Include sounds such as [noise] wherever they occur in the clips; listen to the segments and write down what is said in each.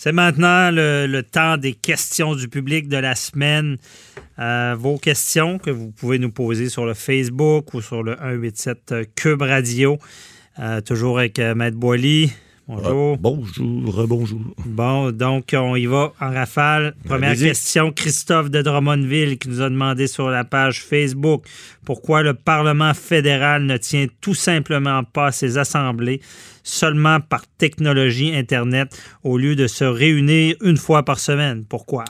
C'est maintenant le, temps des questions du public de la semaine. Euh, vos questions que vous pouvez nous poser sur le Facebook ou sur le 187 Cube Radio. Euh, toujours avec euh, Maître Boily. Bonjour. Ah, bonjour, bonjour. Bon, donc on y va en rafale. Première question, Christophe de Drummondville qui nous a demandé sur la page Facebook pourquoi le Parlement fédéral ne tient tout simplement pas ses assemblées seulement par technologie Internet au lieu de se réunir une fois par semaine? Pourquoi?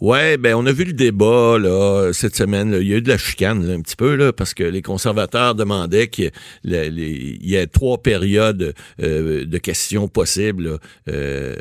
Ouais, ben on a vu le débat là cette semaine. Il y a eu de la chicane un petit peu là parce que les conservateurs demandaient qu'il y, ait trois périodes euh, de questions possibles euh,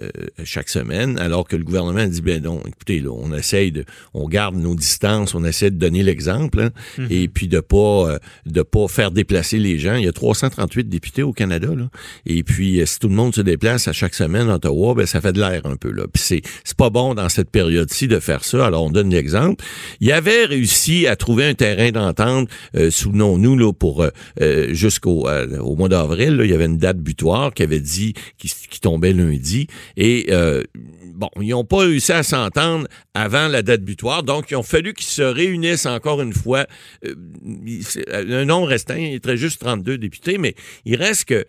chaque semaine, alors que le gouvernement a dit ben non, écoutez là, on essaye de, on garde nos distances, on essaie de donner l'exemple hein, mm-hmm. et puis de pas euh, de pas faire déplacer les gens. Il y a 338 députés au Canada là, et puis si tout le monde se déplace à chaque semaine à Ottawa, ben ça fait de l'air un peu là. Puis c'est c'est pas bon dans cette période-ci de faire ça. Alors, on donne l'exemple. Il avait réussi à trouver un terrain d'entente, euh, souvenons-nous, là, pour euh, euh, jusqu'au au mois d'avril, il y avait une date butoir qui avait dit qui, tombait lundi. Et bon, ils n'ont pas réussi à s'entendre avant la date butoir, donc il ont fallu qu'ils se réunissent encore une fois. un nombre restant, il très juste 32 députés, mais il reste que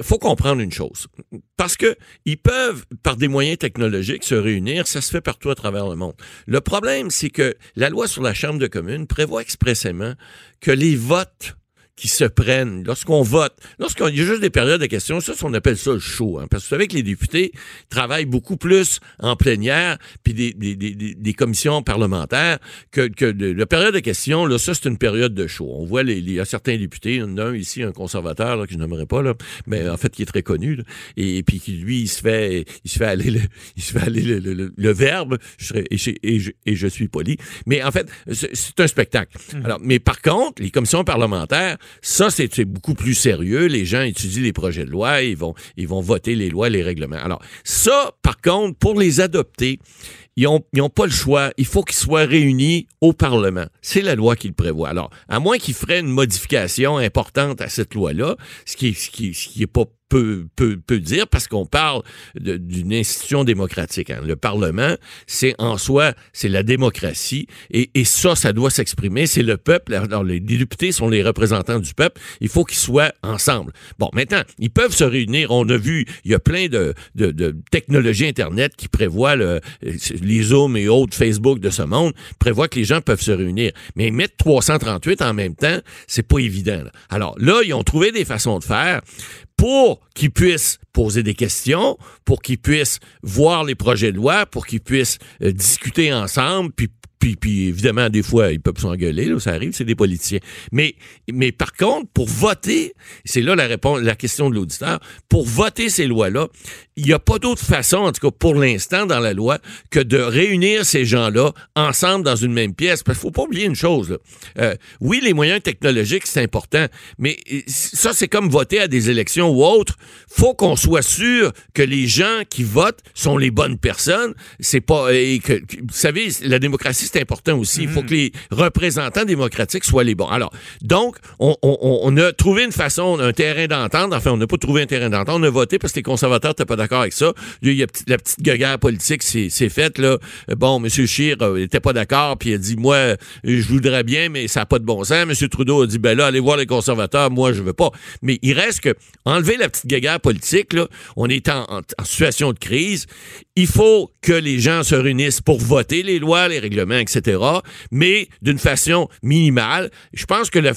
faut comprendre une chose. Parce que ils peuvent, par des moyens technologiques, se réunir. Ça se fait partout à travers le monde. Le problème, c'est que la loi sur la Chambre de communes prévoit expressément que les votes qui se prennent lorsqu'on vote, lorsqu'il y a juste des périodes de questions, ça, on appelle ça le show. Hein, parce que vous savez que les députés travaillent beaucoup plus en plénière puis des, des, des, des commissions parlementaires que, que de, la période de questions. Là, ça, c'est une période de show. On voit les, il y a certains députés, il y en a un ici, un conservateur là, que je n'aimerais pas là, mais en fait qui est très connu et, puis qui lui, il se fait, il se fait aller, le, il se fait aller le, le, verbe. Je serais, et, je, et, je, et je suis poli. Mais en fait, c'est un spectacle. Mmh. Alors, mais par contre, les commissions parlementaires ça, c'est beaucoup plus sérieux. Les gens étudient les projets de loi, ils vont, ils vont voter les lois, les règlements. Alors, ça, par contre, pour les adopter, ils n'ont pas le choix. Il faut qu'ils soient réunis au Parlement. C'est la loi qui le prévoit. Alors, à moins qu'ils feraient une modification importante à cette loi-là, ce qui, ce qui, ce qui est pas peut, peut, peut dire parce qu'on parle d'une institution démocratique. Hein. Le Parlement, c'est en soi, c'est la démocratie et, et ça, ça doit s'exprimer. C'est le peuple. Alors, les députés sont les représentants du peuple. Il faut qu'ils soient ensemble. Bon, maintenant, ils peuvent se réunir. On a vu, il y a plein de, de, de technologies Internet qui prévoient le, les Zoom et autres Facebook de ce monde, prévoient que les gens peuvent se réunir. Mais mettre 338 en même temps, c'est pas évident. Alors là, ils ont trouvé des façons de faire pour qu'ils puissent poser des questions, pour qu'ils puissent voir les projets de loi, pour qu'ils puissent euh, discuter ensemble, puis puis, puis évidemment, des fois, ils peuvent s'engueuler, ça arrive, c'est des politiciens. Mais, mais par contre, pour voter, c'est là la réponse, la question de l'auditeur, pour voter ces lois-là, il n'y a pas d'autre façon, en tout cas pour l'instant dans la loi, que de réunir ces gens-là ensemble dans une même pièce. Parce qu'il faut pas oublier une chose. Euh, oui, les moyens technologiques, c'est important, mais euh, ça, c'est comme voter à des élections ou autres. faut qu'on soit sûr que les gens qui votent sont les bonnes personnes. C'est pas... Et que, vous savez, la démocratie, c'est important aussi. Il faut que les représentants démocratiques soient les bons. Alors, donc, on, on, on a trouvé une façon, un terrain d'entente. Enfin, on n'a pas trouvé un terrain d'entente. On a voté parce que les conservateurs n'étaient pas d'accord avec ça. Il y a la petite guerre politique, c'est fait, là. Bon, M. Scheer n'était euh, pas d'accord, puis il a dit, moi, je voudrais bien, mais ça n'a pas de bon sens. M. Trudeau a dit, ben là, allez voir les conservateurs, moi, je veux pas. Mais il reste que, enlever la petite guerre politique, là, on est en, situation de crise. Il faut que les gens se réunissent pour voter les lois, les règlements, etc., mais d'une façon minimale. Je pense que le,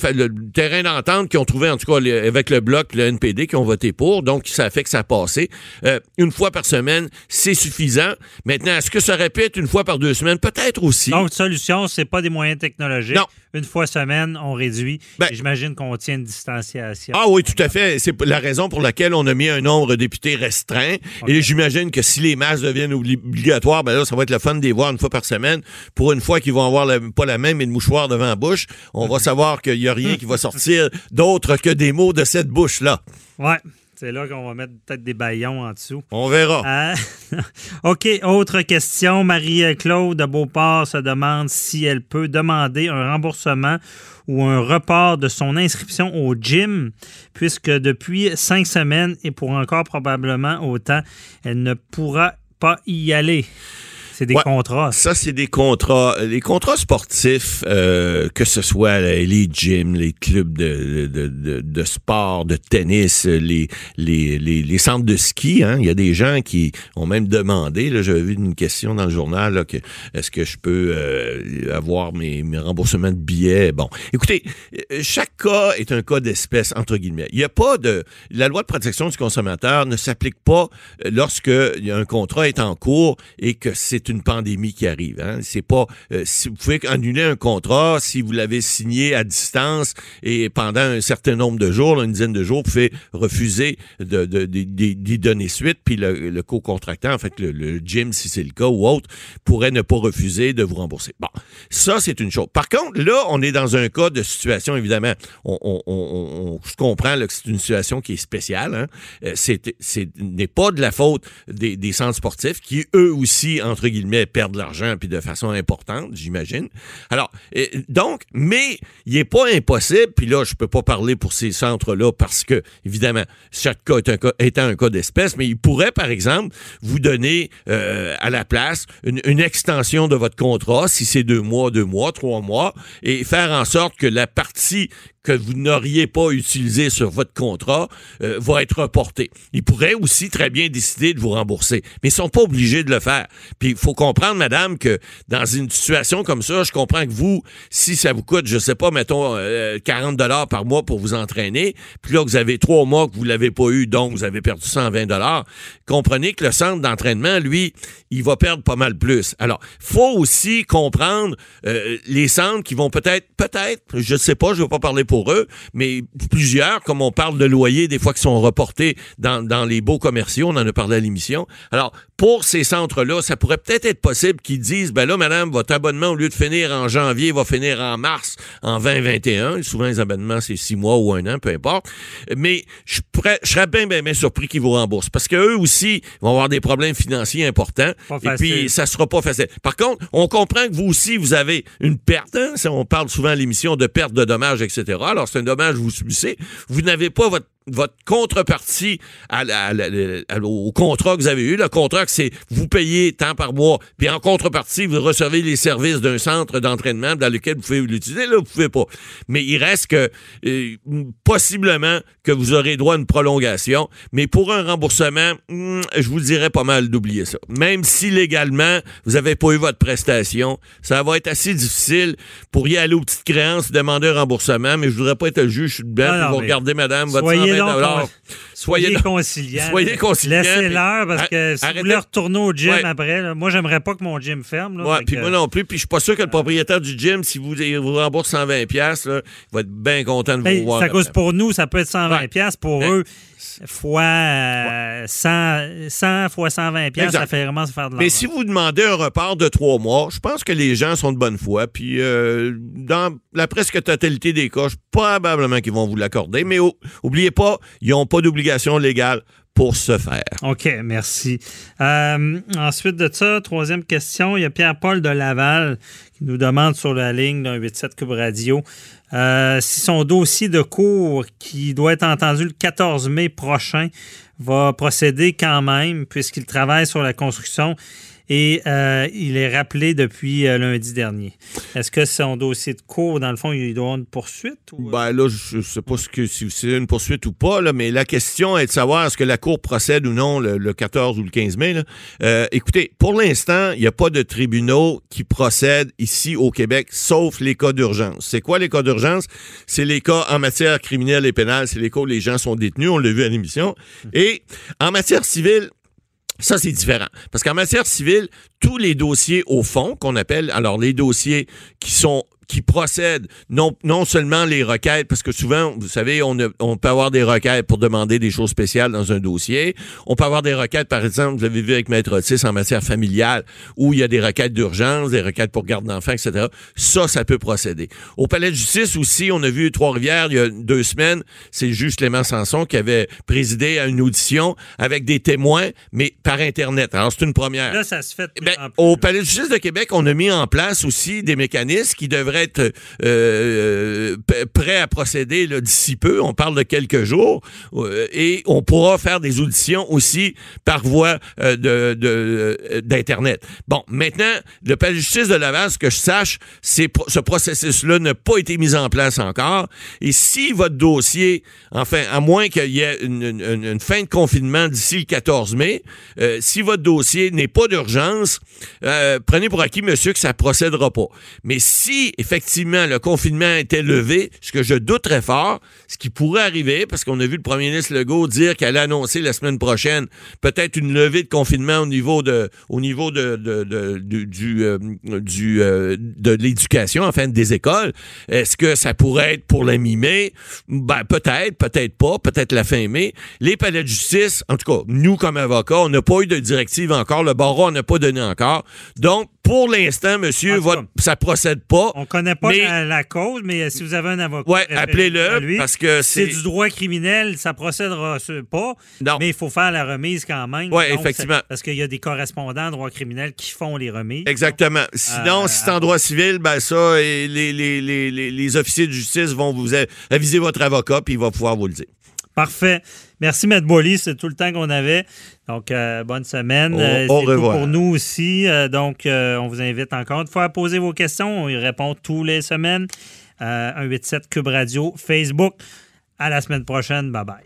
terrain d'entente qu'ils ont trouvé, en tout cas, avec le Bloc, le NPD, qui ont voté pour, donc ça fait que ça a passé. Euh, une fois par semaine, c'est suffisant. Maintenant, est-ce que ça être une fois par deux semaines? Peut-être aussi. Donc, solution, c'est pas des moyens technologiques. Non. Une fois semaine, on réduit. Ben, J'imagine qu'on tient une distanciation. Ah oui, tout à fait. C'est la raison pour laquelle on a mis un nombre de députés restreint. Et j'imagine que si les masses deviennent obligatoires, ben là, ça va être le fun de les voir une fois par semaine. Pour une fois qu'ils vont avoir pas la même, mais le mouchoir devant la bouche, on va savoir qu'il n'y a rien qui va sortir d'autre que des mots de cette bouche-là. Ouais. C'est là qu'on va mettre peut-être des baillons en dessous. On verra. Euh, [laughs] OK, autre question. Marie-Claude de Beauport se demande si elle peut demander un remboursement ou un report de son inscription au gym, puisque depuis cinq semaines et pour encore probablement autant, elle ne pourra pas y aller. C'est des contrats. Ça, c'est des contrats. Les contrats sportifs, euh, que ce soit les gyms, les clubs de, de, de, de sport, de tennis, les, les, les, centres de ski, hein. il y a des gens qui ont même demandé, là, j'avais vu une question dans le journal, là, que est-ce que je peux euh, avoir mes, mes remboursements de billets? Bon, écoutez, chaque cas est un cas d'espèce, entre guillemets. Il n'y a pas de... La loi de protection du consommateur ne s'applique pas lorsque un contrat est en cours et que c'est une pandémie qui arrive. Hein. C'est pas euh, si vous pouvez annuler un contrat si vous l'avez signé à distance et pendant un certain nombre de jours, une dizaine de jours, vous pouvez refuser de, d'y donner suite. Puis le, co-contractant, en fait, le, gym, si c'est le cas ou autre, pourrait ne pas refuser de vous rembourser. Bon, ça c'est une chose. Par contre, là, on est dans un cas de situation évidemment. On, on, on, je comprends que c'est une situation qui est spéciale. Hein. Euh, c'est, c'est n'est pas de la faute des, des centres sportifs qui eux aussi entre guillemets, perdre de l'argent, puis de façon importante, j'imagine. Alors, donc, mais il n'est pas impossible, puis là, je peux pas parler pour ces centres-là parce que, évidemment, chaque cas est un cas, étant un cas d'espèce, mais il pourrait, par exemple, vous donner euh, à la place une, extension de votre contrat, si c'est deux mois, deux mois, trois mois, et faire en sorte que la partie que vous n'auriez pas utilisé sur votre contrat euh, va être reporté. Ils pourraient aussi très bien décider de vous rembourser, mais ils sont pas obligés de le faire. Puis il faut comprendre, madame, que dans une situation comme ça, je comprends que vous, si ça vous coûte, je sais pas, mettons 40 euh, dollars par mois pour vous entraîner, puis là vous avez trois mois que vous l'avez pas eu, donc vous avez perdu 120 dollars. Comprenez que le centre d'entraînement, lui, il va perdre pas mal plus. Alors, faut aussi comprendre euh, les centres qui vont peut-être, peut-être, je sais pas, je vais pas parler pour pour eux, mais plusieurs, comme on parle de loyers, des fois qui sont reportés dans, dans les beaux commerciaux, on en a parlé à l'émission. Alors, pour ces centres-là, ça pourrait peut-être être possible qu'ils disent, ben là, madame, votre abonnement, au lieu de finir en janvier, va finir en mars, en 2021. Souvent, les abonnements, c'est six mois ou un an, peu importe. Mais je, serais bien, bien, bien surpris qu'ils vous remboursent. Parce qu'eux aussi vont avoir des problèmes financiers importants. et puis, ça sera pas facile. Par contre, on comprend que vous aussi, vous avez une perte. Hein? On parle souvent à l'émission de perte de dommages, etc. Alors, c'est un dommage vous subissez. Vous n'avez pas votre votre contrepartie à au contrat que vous avez eu. Le contrat, c'est vous payez tant par mois, puis en contrepartie, vous recevez les services d'un centre d'entraînement dans lequel vous pouvez l'utiliser. Là, vous pouvez pas. Mais il reste que euh, possiblement que vous aurez droit à une prolongation. Mais pour un remboursement, hmm, je vous dirais pas mal d'oublier ça. Même si légalement, vous n'avez pas eu votre prestation, ça va être assez difficile pour y aller aux petites créances, demander un remboursement, mais je voudrais pas être le juge, je suis de bête, ah vous regardez, madame, votre soyez, conciliants. Soyez conciliants. Laissez-leur parce que si vous voulez retourner au gym après, moi, j'aimerais pas que mon gym ferme. Là, puis moi non plus. Puis je suis pas sûr que le propriétaire du gym, si vous, vous rembourse 120$, il va être bien content de vous ben, voir. Ça cause pour nous, ça peut être 120$. Pour ben, eux, fois 100, euh, fois 120 pièces, ça fait vraiment se faire de l'argent. Mais si vous demandez un report de trois mois, je pense que les gens sont de bonne foi. Puis euh, dans la presque totalité des cas, probablement qu'ils vont vous l'accorder. Mais oubliez pas, ils n'ont pas d'obligation légale pour se faire. OK, merci. Euh, ensuite de ça, troisième question, il y a Pierre-Paul de Laval qui nous demande sur la ligne d'un 87 Cube Radio euh, si son dossier de cours, qui doit être entendu le 14 mai prochain, va procéder quand même, puisqu'il travaille sur la construction et euh, il est rappelé depuis euh, lundi dernier. Est-ce que son dossier de cours, dans le fond, il doit avoir une poursuite? Ou... Ben là, je ne sais pas ce que, si c'est une poursuite ou pas, là, mais la question est de savoir est-ce que la Cour procède ou non le, 14 ou le 15 mai. Écoutez, pour l'instant, il n'y a pas de tribunaux qui procèdent ici au Québec, sauf les cas d'urgence. C'est quoi les cas d'urgence? c'est les cas en matière criminelle et pénale, c'est les cas où les gens sont détenus, on l'a vu à l'émission. Et en matière civile, ça, c'est différent. Parce qu'en matière civile, tous les dossiers au fond, qu'on appelle, alors les dossiers qui sont qui procèdent non, non seulement les requêtes, parce que souvent, vous savez, on, on peut avoir des requêtes pour demander des choses spéciales dans un dossier. On peut avoir des requêtes, par exemple, vous avez vu avec Maître Otis en matière familiale, où il y a des requêtes d'urgence, des requêtes pour garde d'enfants, etc. Ça, ça peut procéder. Au palais de justice aussi, on a vu Trois-Rivières il y a deux semaines, c'est le juge Clément Sanson qui avait présidé à une audition avec des témoins, mais par Internet. Alors, c'est une première. Là, ça se fait. Ben, au palais de justice de Québec, on a mis en place aussi des mécanismes qui devraient être euh, prêt à procéder d'ici peu. On parle de quelques jours. Euh, et on pourra faire des auditions aussi par voie de, d'Internet. Bon, maintenant, le palais de justice de Laval, ce que je sache, c'est ce processus-là n'a pas été mis en place encore. Et si votre dossier, enfin, à moins qu'il y ait une, une, fin de confinement d'ici le 14 mai, si votre dossier n'est pas d'urgence, prenez pour acquis, monsieur, que ça procédera pas. Mais si, effectivement, le confinement était levé, ce que je doute très fort, ce qui pourrait arriver, parce qu'on a vu le premier ministre Legault dire qu'elle allait annoncer la semaine prochaine peut-être une levée de confinement au niveau de, au niveau de, du, euh, du, euh, de l'éducation, enfin, des écoles. Est-ce que ça pourrait être pour la mi-mai? Ben, peut-être, peut-être pas, peut-être la fin mai. Les palais de justice, en tout cas, nous, comme avocats, on n'a pas eu de directive encore. Le barreau n'a pas donné encore. Donc, pour l'instant, monsieur, votre, ça procède pas. On connaît pas la, cause, mais si vous avez un avocat, ouais, appelez-le parce que c'est du droit criminel, ça procédera pas. Non. Mais il faut faire la remise quand même. Oui, effectivement. Parce qu'il y a des correspondants en droit criminel qui font les remises. Exactement. Sinon, euh, si c'est en droit civil, ben ça, les, les, les, les, officiers de justice vont vous aviser votre avocat puis il va pouvoir vous le dire. Parfait. Merci, M. Boily. C'est tout le temps qu'on avait. Donc, euh, bonne semaine. Au, euh, C'est pour nous aussi. Euh, donc, on vous invite encore une fois à poser vos questions. On y répond tous les semaines. 187 Cube Radio, Facebook. À la semaine prochaine. Bye bye.